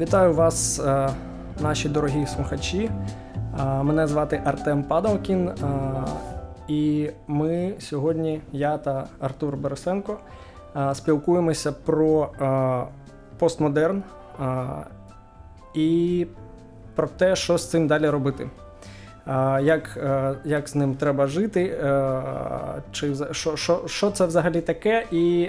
Вітаю вас, е, наші дорогі слухачі. Е, мене звати Артем Падалкін, е, і ми сьогодні, я та Артур Борисенко, спілкуємося про постмодерн і про те, що з цим далі робити як як з ним треба жити, чи що що, що це взагалі таке, і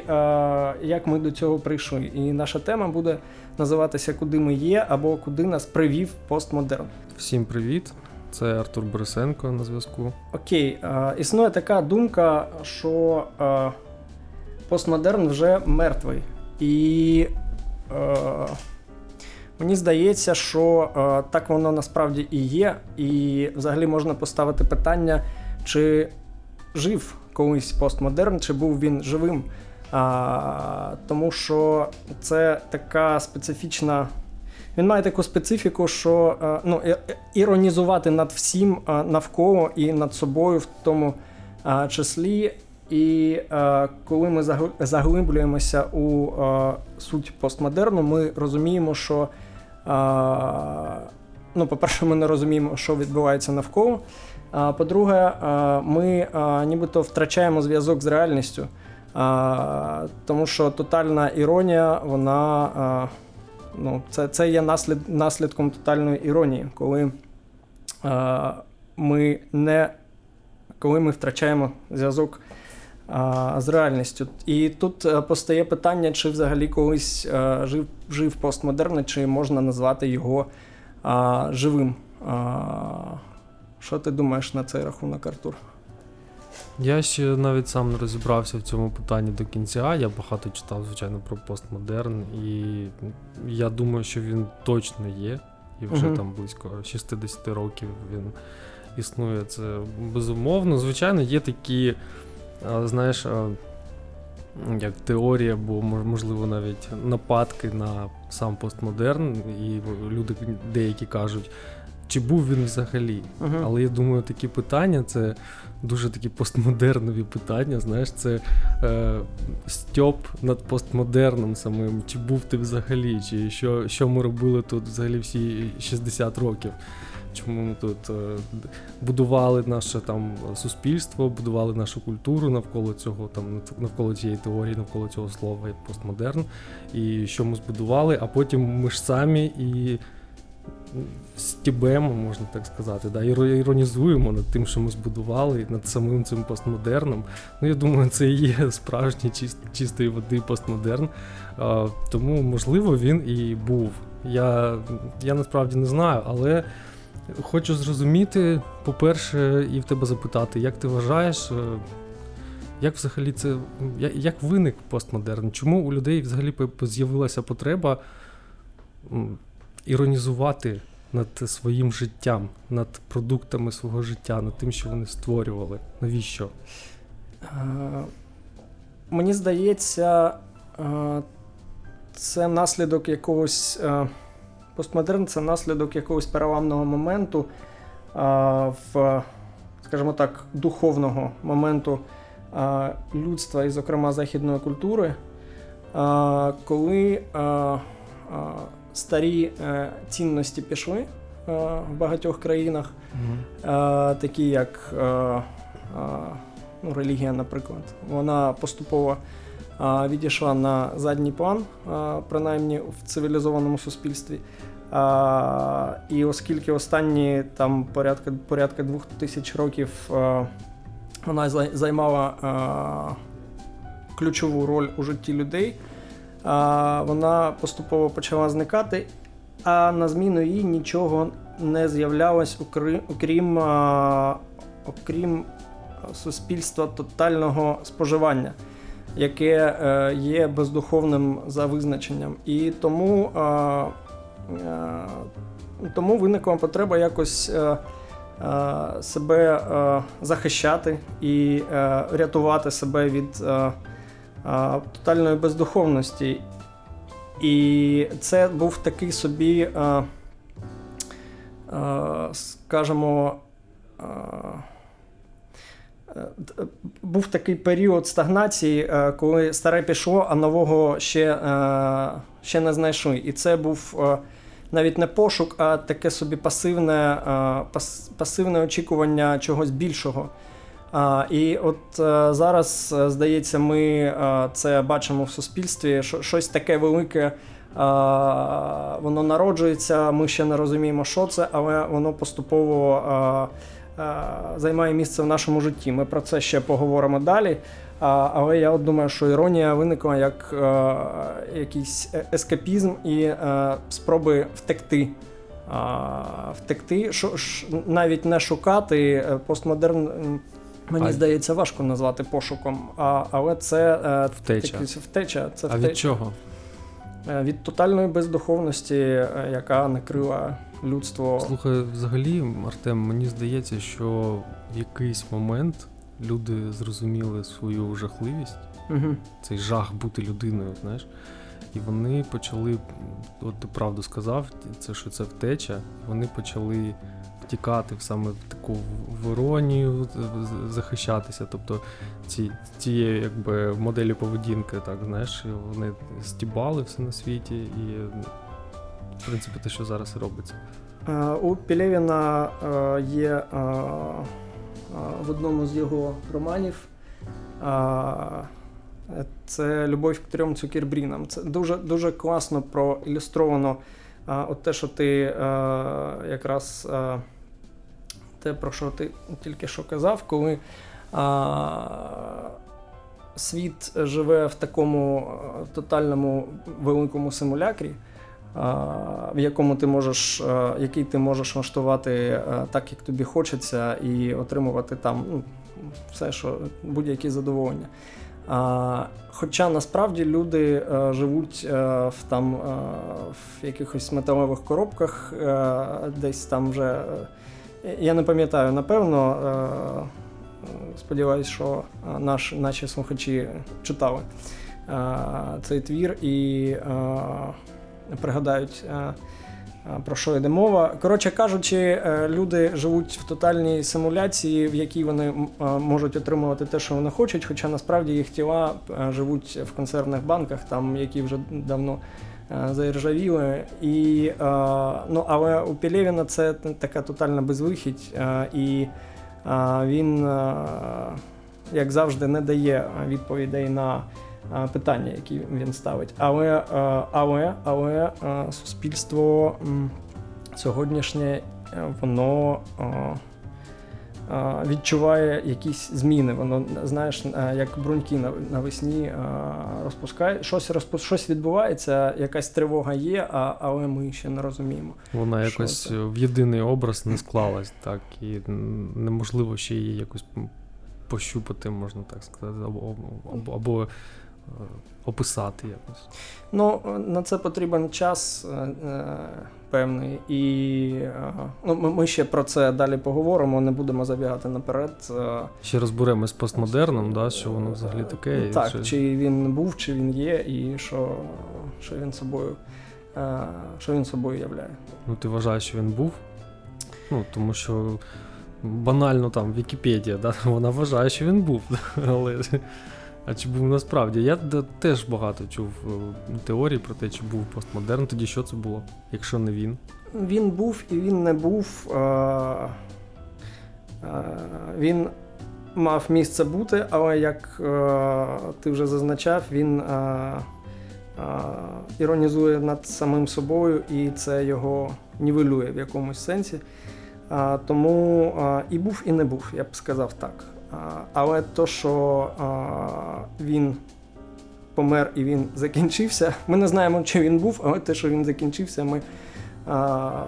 як ми до цього прийшли. І наша тема буде називатися Куди ми є або куди нас привів постмодерн. Всім привіт! Це Артур Борисенко на зв'язку. Окей, існує така думка, що постмодерн вже мертвий. І Мені здається, що е, так воно насправді і є, і взагалі можна поставити питання, чи жив колись постмодерн, чи був він живим. А, Тому що це така специфічна. Він має таку специфіку, що ну, іронізувати над всім навколо і над собою в тому числі. І коли ми заглиблюємося у суть постмодерну, ми розуміємо, що Ну, По-перше, ми не розуміємо, що відбувається навколо. А По-друге, ми нібито втрачаємо зв'язок з реальністю, тому що тотальна іронія, вона ну, це це є наслід, наслідком тотальної іронії, коли ми не коли ми втрачаємо зв'язок з реальністю. І тут е, постає питання, чи взагалі колись е, жив жив постмодерн, чи можна назвати його а, живим. А, Що ти думаєш на цей рахунок, Артур? Я ще навіть сам не розібрався в цьому питанні до кінця. Я багато читав, звичайно, про постмодерн, і я думаю, що він точно є. І вже uh там близько 60 років він існує. Це безумовно. Звичайно, є такі знаєш, як теорія, або можливо навіть нападки на сам постмодерн, і люди деякі кажуть, чи був він взагалі. Uh-huh. Але я думаю, такі питання це дуже такі постмодернові питання. Знаєш, це е, стьоп над постмодерном самим, чи був ти взагалі, чи що що ми робили тут взагалі всі 60 років чому ми тут е, будували наше там суспільство, будували нашу культуру навколо цього, там навколо цієї теорії, навколо цього слова як постмодерн, і що ми збудували, а потім ми ж самі і стібемо, можна так сказати, да, іронізуємо над тим, що ми збудували, над самим цим постмодерном. Ну, я думаю, це і є справжній чист, чистої води постмодерн. А, Тому, можливо, він і був. Я, Я насправді не знаю, але. Хочу зрозуміти, по-перше, і в тебе запитати, як ти вважаєш, е, як взагалі це як виник постмодерн? Чому у людей взагалі з'явилася потреба іронізувати над своїм життям, над продуктами свого життя, над тим, що вони створювали? Навіщо? Е, мені здається, е, це наслідок якогось. Постмодерн це наслідок якогось переламного моменту в, скажімо так, духовного моменту людства і, зокрема, західної культури, коли старі е, цінності пішли в багатьох країнах, mm-hmm. такі як ну, релігія, наприклад, вона поступово. Відійшла на задній план, принаймні в цивілізованому суспільстві. А, І оскільки останні там порядка порядка двох тисяч років а, вона займала а, ключову роль у житті людей, вона поступово почала зникати, а на зміну їй нічого не з'являлось, окрім, окрім, суспільства тотального споживання. Яке е, є бездуховним за визначенням, і тому е, тому виникла потреба якось е, себе захищати і рятувати себе від тотальної бездуховності. І це був такий собі, скажімо, був такий період стагнації, коли старе пішло, а нового ще ще не знайшли. І це був навіть не пошук, а таке собі пасивне, пасивне очікування чогось більшого. А, І от а, зараз, здається, ми а, це бачимо в суспільстві, що щось таке велике. А, Воно народжується, ми ще не розуміємо, що це, але воно поступово а, а, займає місце в нашому житті. Ми про це ще поговоримо далі. А, Але я от думаю, що іронія виникла як а, якийсь ескапізм і а, спроби втекти. А, Втекти, що, ш, навіть не шукати постмодерн. Мені а... здається, важко назвати пошуком, а, але це втеча. Такі, втеча це а втеча. від чого? Е, від тотальної бездуховності, е, яка накрила людство. Слухай, взагалі, Артем, мені здається, що в якийсь момент люди зрозуміли свою жахливість, угу. цей жах бути людиною, знаєш. І вони почали, от ти правду сказав, це що це втеча, вони почали втікати саме в таку в іронію, захищатися. Тобто ці, цієї якби моделі поведінки, так знаєш, вони стібали все на світі, і в принципі те, що зараз робиться. У Пілєвіна є в одному з його романів. Це Любов к трьом цукербрінам. Це дуже дуже класно проілюстровано от те, що ти якраз те, про що ти тільки що казав, коли а, світ живе в такому тотальному великому симулякрі, в якому ти можеш, який ти можеш влаштувати так, як тобі хочеться, і отримувати там ну, все, що будь-які задоволення. Хоча насправді люди живуть в там в якихось металевих коробках, десь там вже я не пам'ятаю, напевно. Е, сподіваюсь, що е, наш, наші слухачі читали е, цей твір і пригадають, про що йде мова. Коротше кажучи, люди живуть в тотальній симуляції, в якій вони можуть отримувати те, що вони хочуть, хоча насправді їх тіла живуть в консервних банках, там які вже давно. Е, заіржавіли. І, е, ну, Але у Пілєвіна це така тотальна безвихідь, е, і він, як завжди, не дає відповідей на питання, які він ставить. Але але, але суспільство сьогоднішнє, воно відчуває якісь зміни. Воно знаєш, як бруньки навесні розпускає. Щось розпус... щось відбувається, якась тривога є, а, але ми ще не розуміємо. Вона якось це. в єдиний образ не склалась, так і неможливо ще її якось пощупати, можна так сказати, або, або, або описати якось. Ну, на це потрібен час е, е, певний. І е, ну, ми ще про це далі поговоримо, не будемо забігати наперед. Ще розберемо з постмодерном, да, що воно взагалі таке. Так, чи... чи він був, чи він є, і що що він собою що він собою являє. Ну, ти вважаєш, що він був? Ну, Тому що банально там Вікіпедія, да, вона вважає, що він був. але... А чи був насправді? Я теж багато чув е, теорій про те, чи був постмодерн. Тоді що це було, якщо не він? Він був і він не був. А... А... Він мав місце бути, але як а... ти вже зазначав, він а... іронізує над самим собою, і це його нівелює в якомусь сенсі. Тому і був, і не був, я б сказав так. Але то, що він помер і він закінчився, ми не знаємо, чи він був, але те, що він закінчився, ми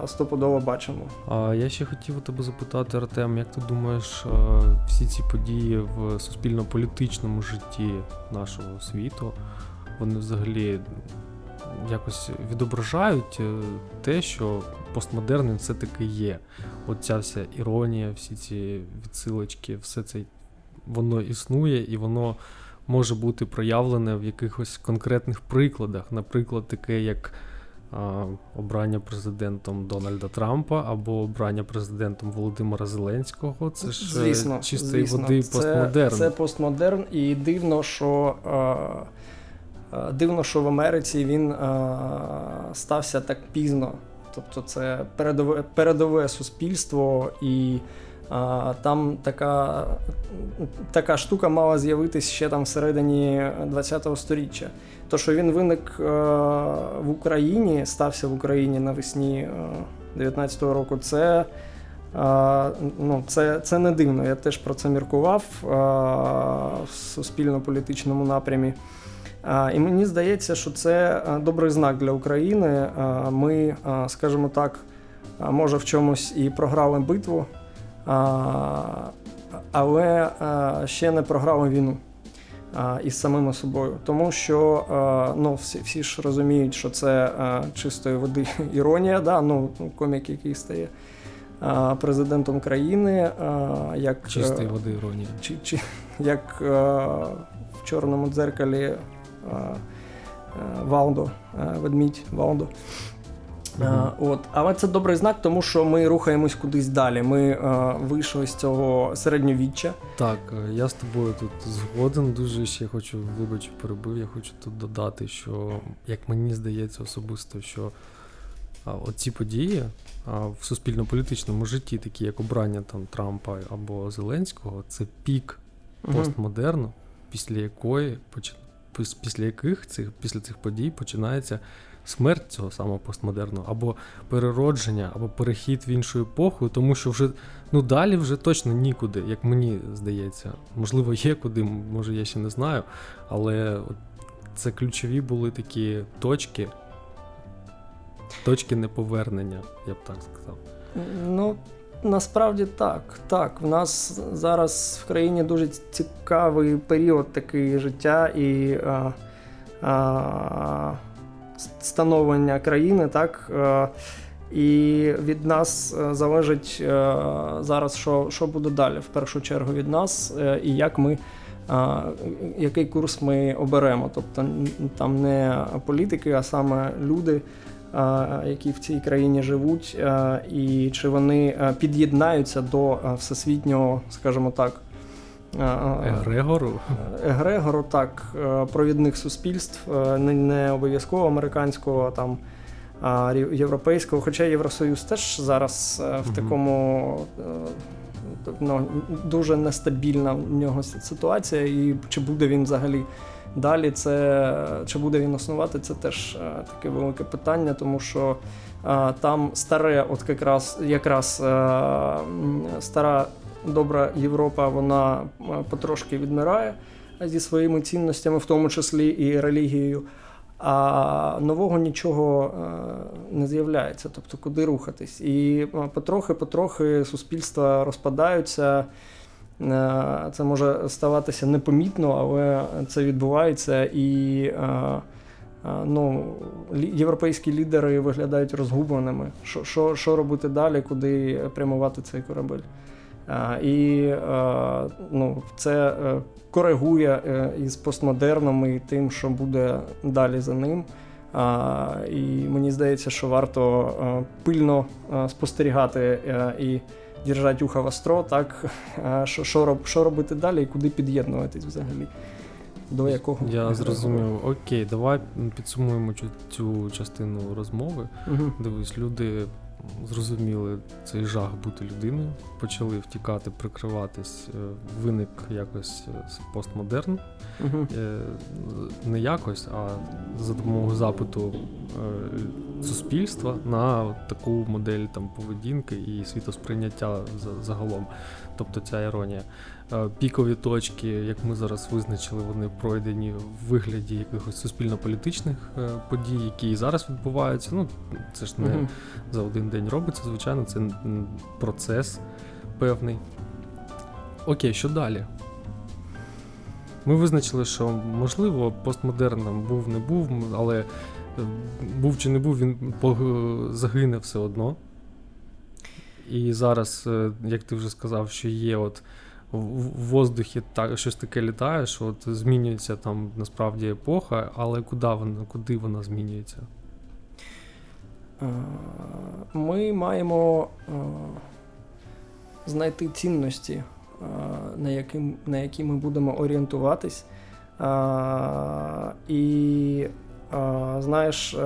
стопудово бачимо. А я ще хотів у тебе запитати, Артем, як ти думаєш, всі ці події в суспільно-політичному житті нашого світу, вони взагалі якось відображають е, те, що постмодерн все-таки є. Оця вся іронія, всі ці відсилочки, все це воно існує і воно може бути проявлене в якихось конкретних прикладах. Наприклад, таке як а, обрання президентом Дональда Трампа або обрання президентом Володимира Зеленського. Це ж е, звісно, чистої звісно. води постмодерн. Це, це постмодерн, і дивно, що. А... Дивно, що в Америці він а, стався так пізно тобто це передове передове суспільство, і а, там така така штука мала з'явитись ще там всередині ХХ століття. То, що він виник а, в Україні, стався в Україні навесні 19-го року, це. Ну, Це це не дивно. Я теж про це міркував в суспільно-політичному напрямі. І мені здається, що це добрий знак для України. Ми, скажімо так, може в чомусь і програли битву, але ще не програли війну із самими собою. Тому що ну, всі всі ж розуміють, що це чистої води іронія, да? ну, комік, який стає президентом країни. як Чистої води іронія. Чи, чи, Як в чорному дзеркалі Валдо, ведмідь Валдо. Uh-huh. От, Але це добрий знак, тому що ми рухаємось кудись далі. Ми е, вийшли з цього середньовіччя. Так, е, я з тобою тут згоден. Дуже ще хочу, вибач, перебив. Я хочу тут додати, що як мені здається особисто, що оці події в суспільно-політичному житті, такі як обрання там Трампа або Зеленського, це пік uh-huh. постмодерну, після якої після яких цих після цих подій починається смерть цього самого постмодерну, або переродження, або перехід в іншу епоху, тому що вже ну далі вже точно нікуди, як мені здається. Можливо, є куди, може я ще не знаю, але це ключові були такі точки, точки неповернення, я б так сказав. Ну, Насправді так. Так, в нас зараз в країні дуже цікавий період такий життя і а, а, становлення країни, так. А, і від нас е, залежить е, зараз, що що буде далі, в першу чергу від нас, е, і як ми, який курс ми оберемо. Тобто там не політики, а саме люди які в цій країні живуть, і чи вони під'єднаються до всесвітнього, скажімо так, Егрегору? Егрегору, так, провідних суспільств, не обов'язково американського там. Європейського, хоча Євросоюз теж зараз в такому ну, дуже нестабільна в нього ситуація, і чи буде він взагалі Далі це чи буде він існувати, це теж е, таке велике питання, тому що е, там старе, от якраз якраз е, стара добра Європа, вона потрошки відмирає зі своїми цінностями, в тому числі і релігією. А нового нічого не з'являється, тобто куди рухатись. І потрохи-потрохи суспільства розпадаються. Е, це може ставатися непомітно, але це відбувається і е, е, ну, європейські лідери виглядають розгубленими. Що що, що робити далі, куди прямувати цей корабель? І ну, це коригує із постмодерном і тим, що буде далі за ним. І мені здається, що варто пильно спостерігати і держать ухо востро, так що робити далі і куди під'єднуватись взагалі. До якого я зрозумів. Окей, давай підсумуємо цю, цю частину розмови. Угу. Дивись, люди зрозуміли цей жах бути людиною, почали втікати, прикриватись, е, виник якось е, постмодерн. Угу. Не якось, а за допомогою запиту суспільства на таку модель там поведінки і світосприйняття загалом. Тобто ця іронія. Пікові точки, як ми зараз визначили, вони пройдені в вигляді якихось суспільно-політичних подій, які і зараз відбуваються. Ну, це ж не uh за один день робиться, звичайно, це процес певний. Окей, що далі? Ми визначили, що можливо постмодерном був, не був, але е, був чи не був, він загине все одно. І зараз, е, як ти вже сказав, що є от в воздухі так, щось таке літає, що от змінюється там насправді епоха, але куди вона, куди вона змінюється? Е, ми маємо знайти цінності на які, на які ми будемо орієнтуватись. І знаєш,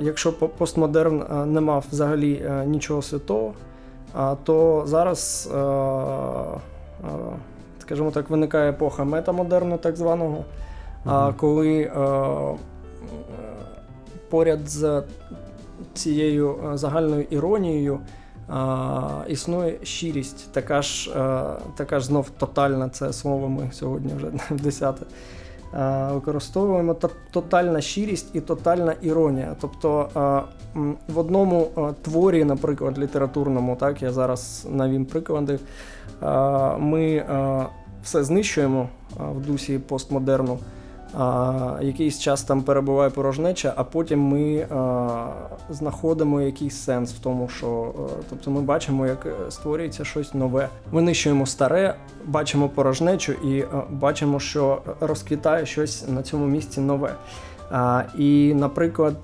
якщо постмодерн не мав взагалі нічого святого, то зараз, скажімо так, виникає епоха метамодерну, так званого, mm-hmm. коли поряд з цією загальною іронією існує щирість, така ж така ж знов тотальна це слово ми сьогодні вже в десяте використовуємо тотальна щирість і тотальна іронія. Тобто в одному творі, наприклад, літературному, так я зараз навім приклади, ми все знищуємо в дусі постмодерну а, якийсь час там перебуває порожнеча, а потім ми а, знаходимо якийсь сенс в тому, що а, тобто ми бачимо, як створюється щось нове. Винищуємо старе, бачимо порожнечу і бачимо, що розквітає щось на цьому місці нове. А, І, наприклад,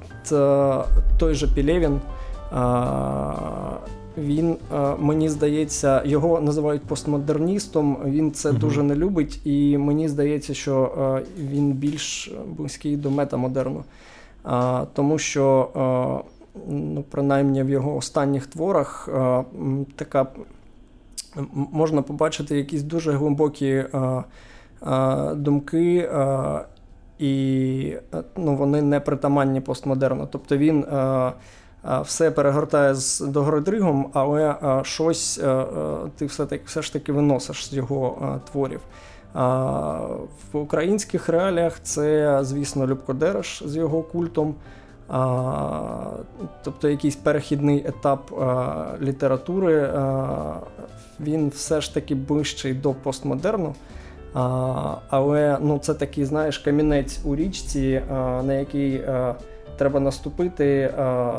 той же Пілєвін він, е, мені здається, його називають постмодерністом. Він це угу. дуже не любить, і мені здається, що е, він більш близький до метамодерну. Тому що, е, ну, принаймні, в його останніх творах така можна побачити якісь дуже глибокі думки. І ну, вони не притаманні постмодерну. Тобто він все перегортає з догородригом, але щось ти все таки все ж таки виносиш з його творів. В українських реаліях це, звісно, Любко Дереш з його культом. Тобто якийсь перехідний етап літератури, він все ж таки ближчий до постмодерну. Але ну, це такий, знаєш, камінець у річці, на який треба наступити, е,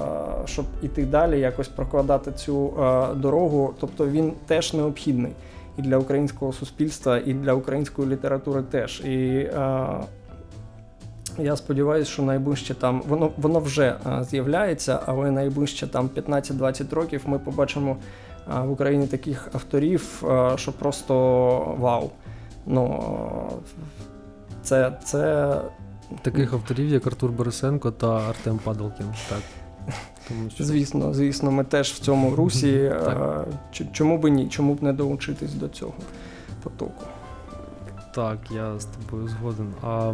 щоб іти далі, якось прокладати цю е, дорогу. Тобто він теж необхідний і для українського суспільства, і для української літератури теж. І е, я сподіваюся, що найближче там воно воно вже з'являється, але найближче там 15-20 років ми побачимо в Україні таких авторів, що просто вау. Ну, це, це Таких авторів, як Артур Борисенко та Артем Падалкін. Так. Тому що... Звісно, звісно, ми теж в цьому русі. Чому б ні? Чому б не долучитись до цього потоку? Так, я з тобою згоден. А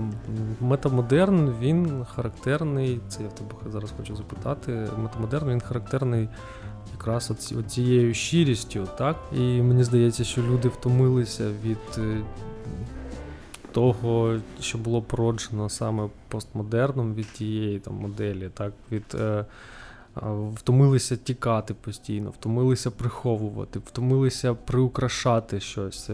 метамодерн він характерний. Це я в тебе зараз хочу запитати. Метамодерн він характерний якраз цією щирістю, так? І мені здається, що люди втомилися від е, того, що було породжено саме постмодерном від тієї там моделі, так від е, втомилися тікати постійно, втомилися приховувати, втомилися приукрашати щось,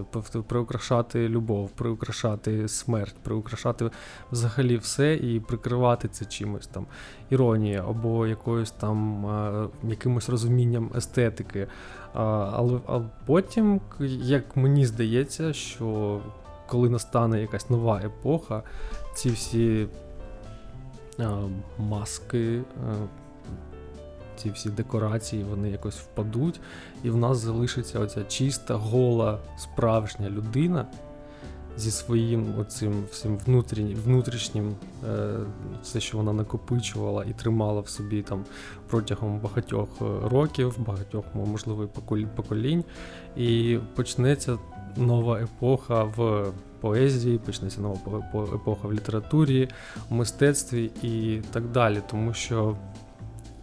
приукрашати любов, приукрашати смерть, приукрашати взагалі все і прикривати це чимось там іронією або якоюсь там е, якимось розумінням естетики. Але а потім, як мені здається, що коли настане якась нова епоха, ці всі е, маски, е, ці всі декорації, вони якось впадуть, і в нас залишиться оця чиста, гола, справжня людина. Зі своїм оцим всім внутрішнім, е, все, що вона накопичувала і тримала в собі там протягом багатьох е, років, багатьох, можливо, поколінь, і почнеться нова епоха в поезії, почнеться нова епоха в літературі, в мистецтві і так далі. Тому що,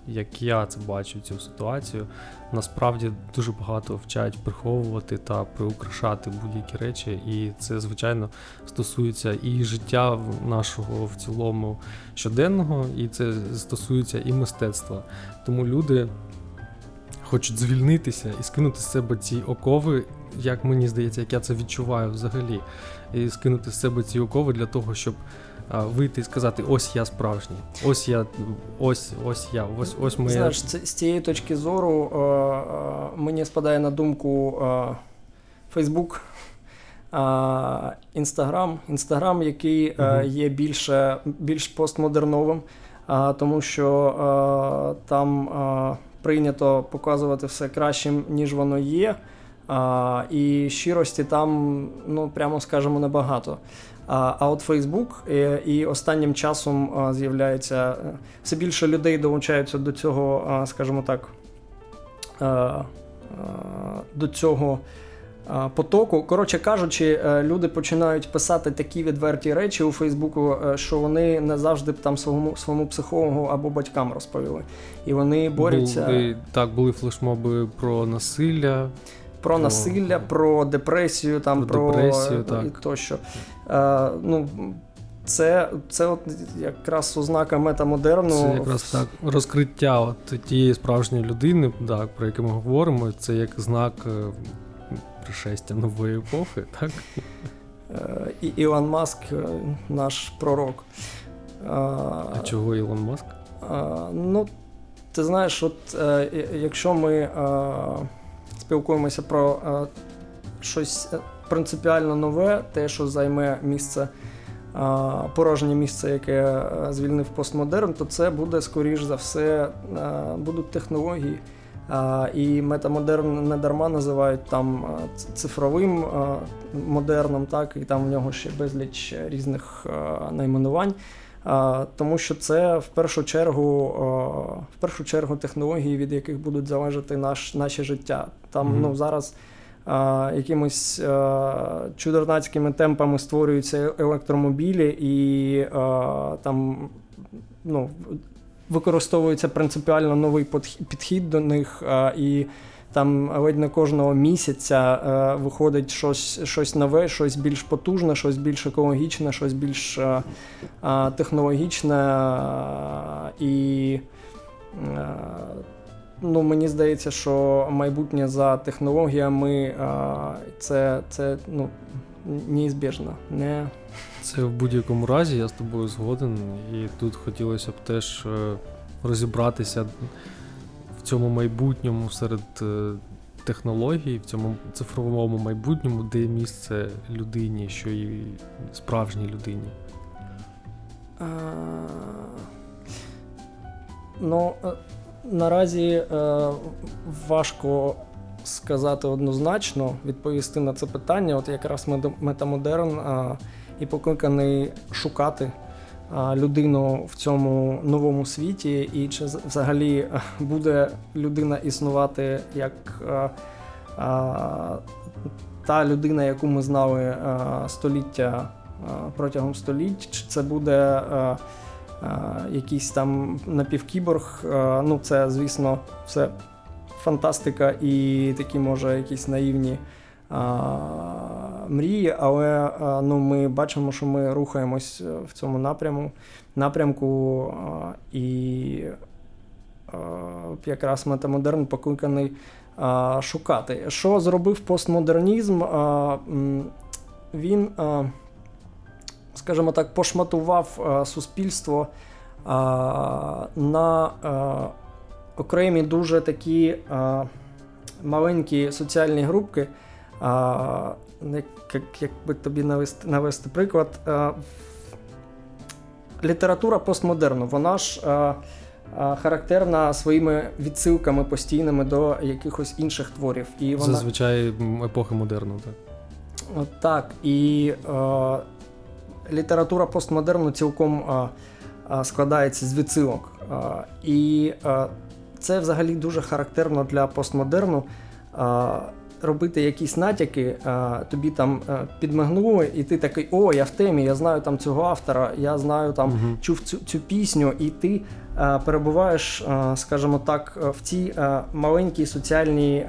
як я це бачу, цю ситуацію, насправді дуже багато вчать приховувати та приукрашати будь-які речі, і це, звичайно, стосується і життя нашого в цілому щоденного, і це стосується і мистецтва. Тому люди. Хочуть звільнитися і скинути з себе ці окови як мені здається, як я це відчуваю взагалі, і скинути з себе ці окови для того, щоб вийти і сказати: ось я справжній, ось я, ось ось я, ось ось моя. Знаєш, з цієї точки зору е, е, мені спадає на думку Фейсбук. Інстаграм, Інстаграм, який uh є більше більш постмодерновим, тому що там прийнято показувати все кращим, ніж воно є. А, І щирості там, ну прямо скажемо, небагато. А а от Фейсбук і останнім часом з'являється все більше людей долучаються до цього, скажімо так, до цього потоку. Коротше кажучи, е, люди починають писати такі відверті речі у Фейсбуку, е, що вони не завжди там своєму своєму психологу або батькам розповіли. І вони борються. Були, так, були флешмоби про насилля. Про насилля, про депресію, там про, про депресію, так. і тощо. Е, ну, це це от якраз ознака метамодерну. Це якраз так розкриття от тієї справжньої людини, так, про яку ми говоримо, це як знак е, пришестя нової епохи, так? Е, і Ілон Маск е, наш пророк. А чого Ілон Маск? Ну, ти знаєш, от якщо ми спілкуємося про щось принципіально нове, те, що займе місце. Порожнє місце, яке звільнив постмодерн, то це буде, скоріш за все, будуть технології. І метамодерн не дарма називають там цифровим модерном, так і там в нього ще безліч різних найменувань. Тому що це в першу чергу в першу чергу технології, від яких будуть залежати наш, наше життя. Там mm-hmm. ну зараз якимись чудернацькими темпами створюються електромобілі, і там ну, використовується принципіально новий підхід до них. І там ледь не кожного місяця е, виходить щось щось нове, щось більш потужне, щось більш екологічне, щось більш е, е, технологічне. І ну, мені здається, що майбутнє за технологіями це це ну, неізбіжно. Не... Це в будь-якому разі, я з тобою згоден. І тут хотілося б теж розібратися в цьому майбутньому серед технологій, в цьому цифровому майбутньому, де місце людині, що і справжній людині. А... Ну, е, наразі е, важко сказати однозначно, відповісти на це питання. От якраз метамодерн е, і покликаний шукати людину в цьому новому світі, і чи взагалі е, буде людина існувати як е, та людина, яку ми знали е, століття протягом століть, чи це буде якийсь там напівкіборг. Ну, це, звісно, все фантастика і такі, може, якісь наївні мрії, але ну, ми бачимо, що ми рухаємось е, в цьому напряму, напрямку, і якраз метамодерн покликаний шукати. Що зробив постмодернізм? Він, скажімо так, пошматував суспільство на окремі дуже такі маленькі соціальні групки. А, як, як би тобі навести навести приклад, а, література постмодерну, вона ж а, а, характерна своїми відсилками постійними до якихось інших творів. І вона... Зазвичай епохи модерну, так. Так. І а, література постмодерну цілком а, складається з відсилок. А, І а, це взагалі дуже характерно для постмодерну. А, робити якісь натяки, тобі там підмигнули, і ти такий, о, я в темі, я знаю там цього автора, я знаю там, uh чув цю цю пісню, і ти перебуваєш, скажімо так, в цій маленькій соціальній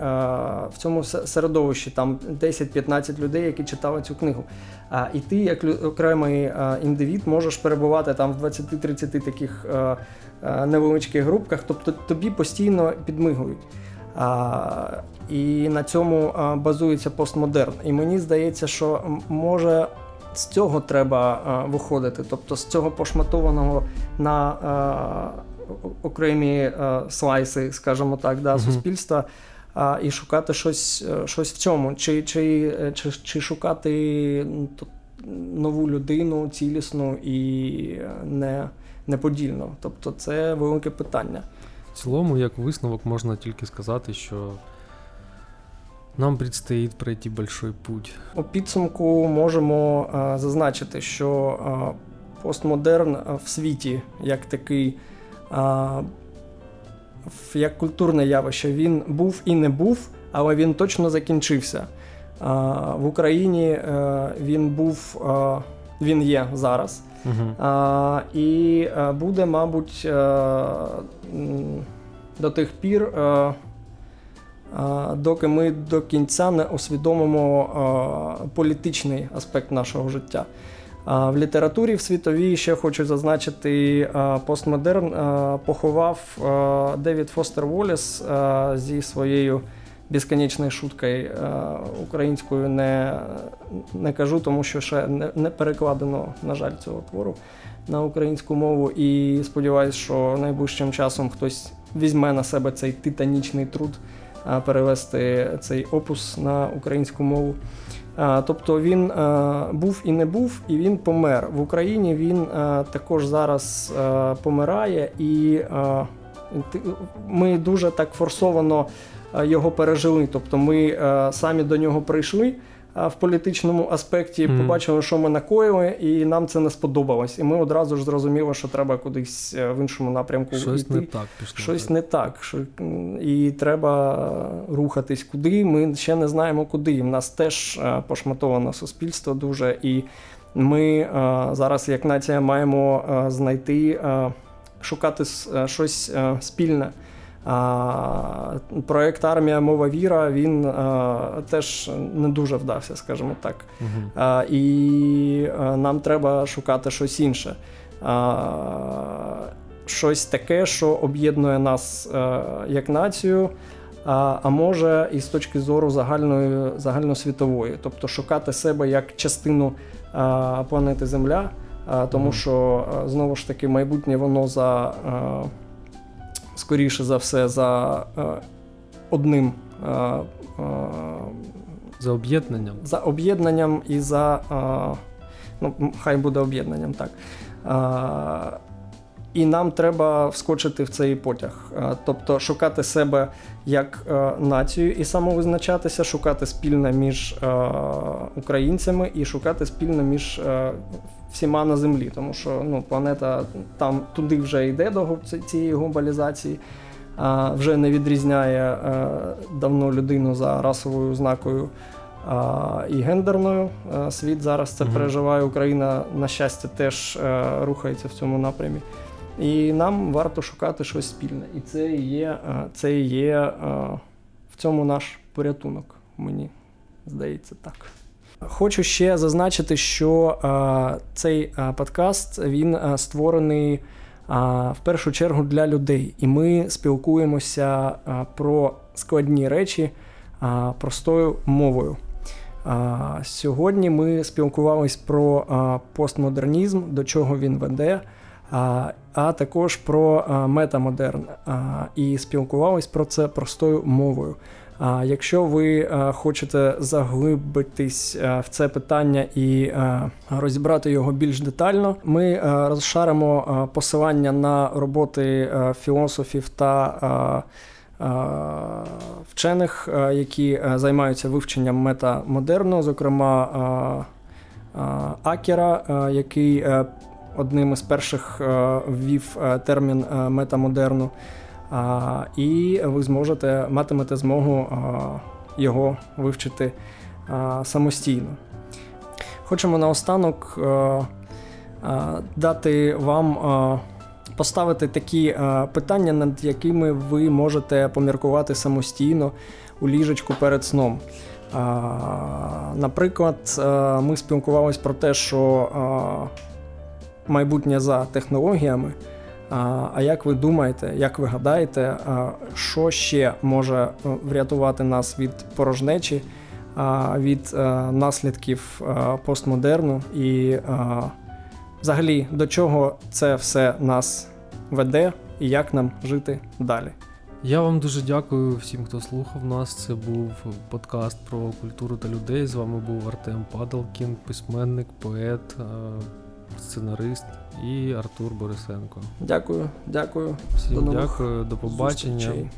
в цьому середовищі, там 10-15 людей, які читали цю книгу. І ти, як окремий індивід, можеш перебувати там в 20-30 таких невеличких групках, тобто тобі постійно підмигують. І на цьому базується постмодерн. І мені здається, що може з цього треба виходити, тобто з цього пошматованого на окремі слайси, скажімо так, да, суспільства. А, І шукати щось щось в цьому, чи чи, чи, чи шукати нову людину цілісну і не, неподільну. Тобто це велике питання цілому, як висновок, можна тільки сказати, що Нам предстоит пройти большой путь. У підсумку можемо а, зазначити, що а, постмодерн в світі як такий, а, як культурне явище, він був і не був, але він точно закінчився. А, В Україні а, е, він був, а, він є зараз. Угу. А, І буде, мабуть, а, до тих пір. А, доки ми до кінця не усвідомимо політичний аспект нашого життя. В літературі в світовій ще хочу зазначити, постмодерн поховав Девід Фостер Воліс зі своєю безконечною шуткою українською не не кажу, тому що ще не, не перекладено, на жаль, цього твору на українську мову. І сподіваюся, що найближчим часом хтось візьме на себе цей титанічний труд перевести цей опус на українську мову. Тобто він був і не був, і він помер. В Україні він також зараз помирає, і ми дуже так форсовано його пережили. Тобто ми самі до нього прийшли в політичному аспекті, mm-hmm. побачили, що ми накоїли, і нам це не сподобалось. І ми одразу ж зрозуміли, що треба кудись е, в іншому напрямку Щось йти. не так пішло. Щось не так. Що... І треба рухатись куди. Ми ще не знаємо куди. В нас теж е, пошматоване суспільство дуже. І ми е, зараз, як нація, маємо знайти, шукати щось спільне. Проєкт Армія мова віра він теж не дуже вдався, скажімо так. Угу. І нам треба шукати щось інше. Щось таке, що об'єднує нас як націю, а може і з точки зору загальної, загальносвітової, тобто шукати себе як частину планети Земля, тому що знову ж таки майбутнє воно за скоріше за все, за е, одним. Е, е, за об'єднанням? За об'єднанням і за. Ну, хай буде об'єднанням, так. І нам треба вскочити в цей потяг, тобто шукати себе як націю і самовизначатися, шукати спільне між українцями і шукати спільне між всіма на землі, тому що ну, планета там туди вже йде до цієї глобалізації, а вже не відрізняє а, давно людину за расовою ознакою а, і гендерною. А, світ зараз це переживає. Україна, на щастя, теж а, рухається в цьому напрямі. І нам варто шукати щось спільне. І це є, це є в цьому наш порятунок. Мені здається так. Хочу ще зазначити, що а, цей а, подкаст він а, створений в першу чергу для людей, і ми спілкуємося про складні речі простою мовою. Сьогодні ми спілкувалися про постмодернізм, до чого він веде, а також про метамодерн. І спілкувалися про це простою мовою. А якщо ви е, хочете заглибитись е, в це питання і е, розібрати його більш детально, ми розшаримо посилання на роботи філософів та вчених, які займаються вивченням метамодерну, зокрема Акера, який одним із перших ввів термін метамодерну і ви зможете матимете змогу його вивчити самостійно. Хочемо наостанок дати вам поставити такі питання, над якими ви можете поміркувати самостійно у ліжечку перед сном. Наприклад, ми спілкувалися про те, що майбутнє за технологіями. А як ви думаєте, як ви гадаєте, що ще може е, врятувати нас від порожнечі, від е, наслідків е, постмодерну і взагалі до чого це все нас веде і як нам жити далі? Я вам дуже дякую всім, хто слухав нас. Це був подкаст про культуру та людей. З вами був Артем Падалкін, письменник, поет сценарист і Артур Борисенко. Дякую, дякую. Всім до дякую, до побачення. Зустрічей.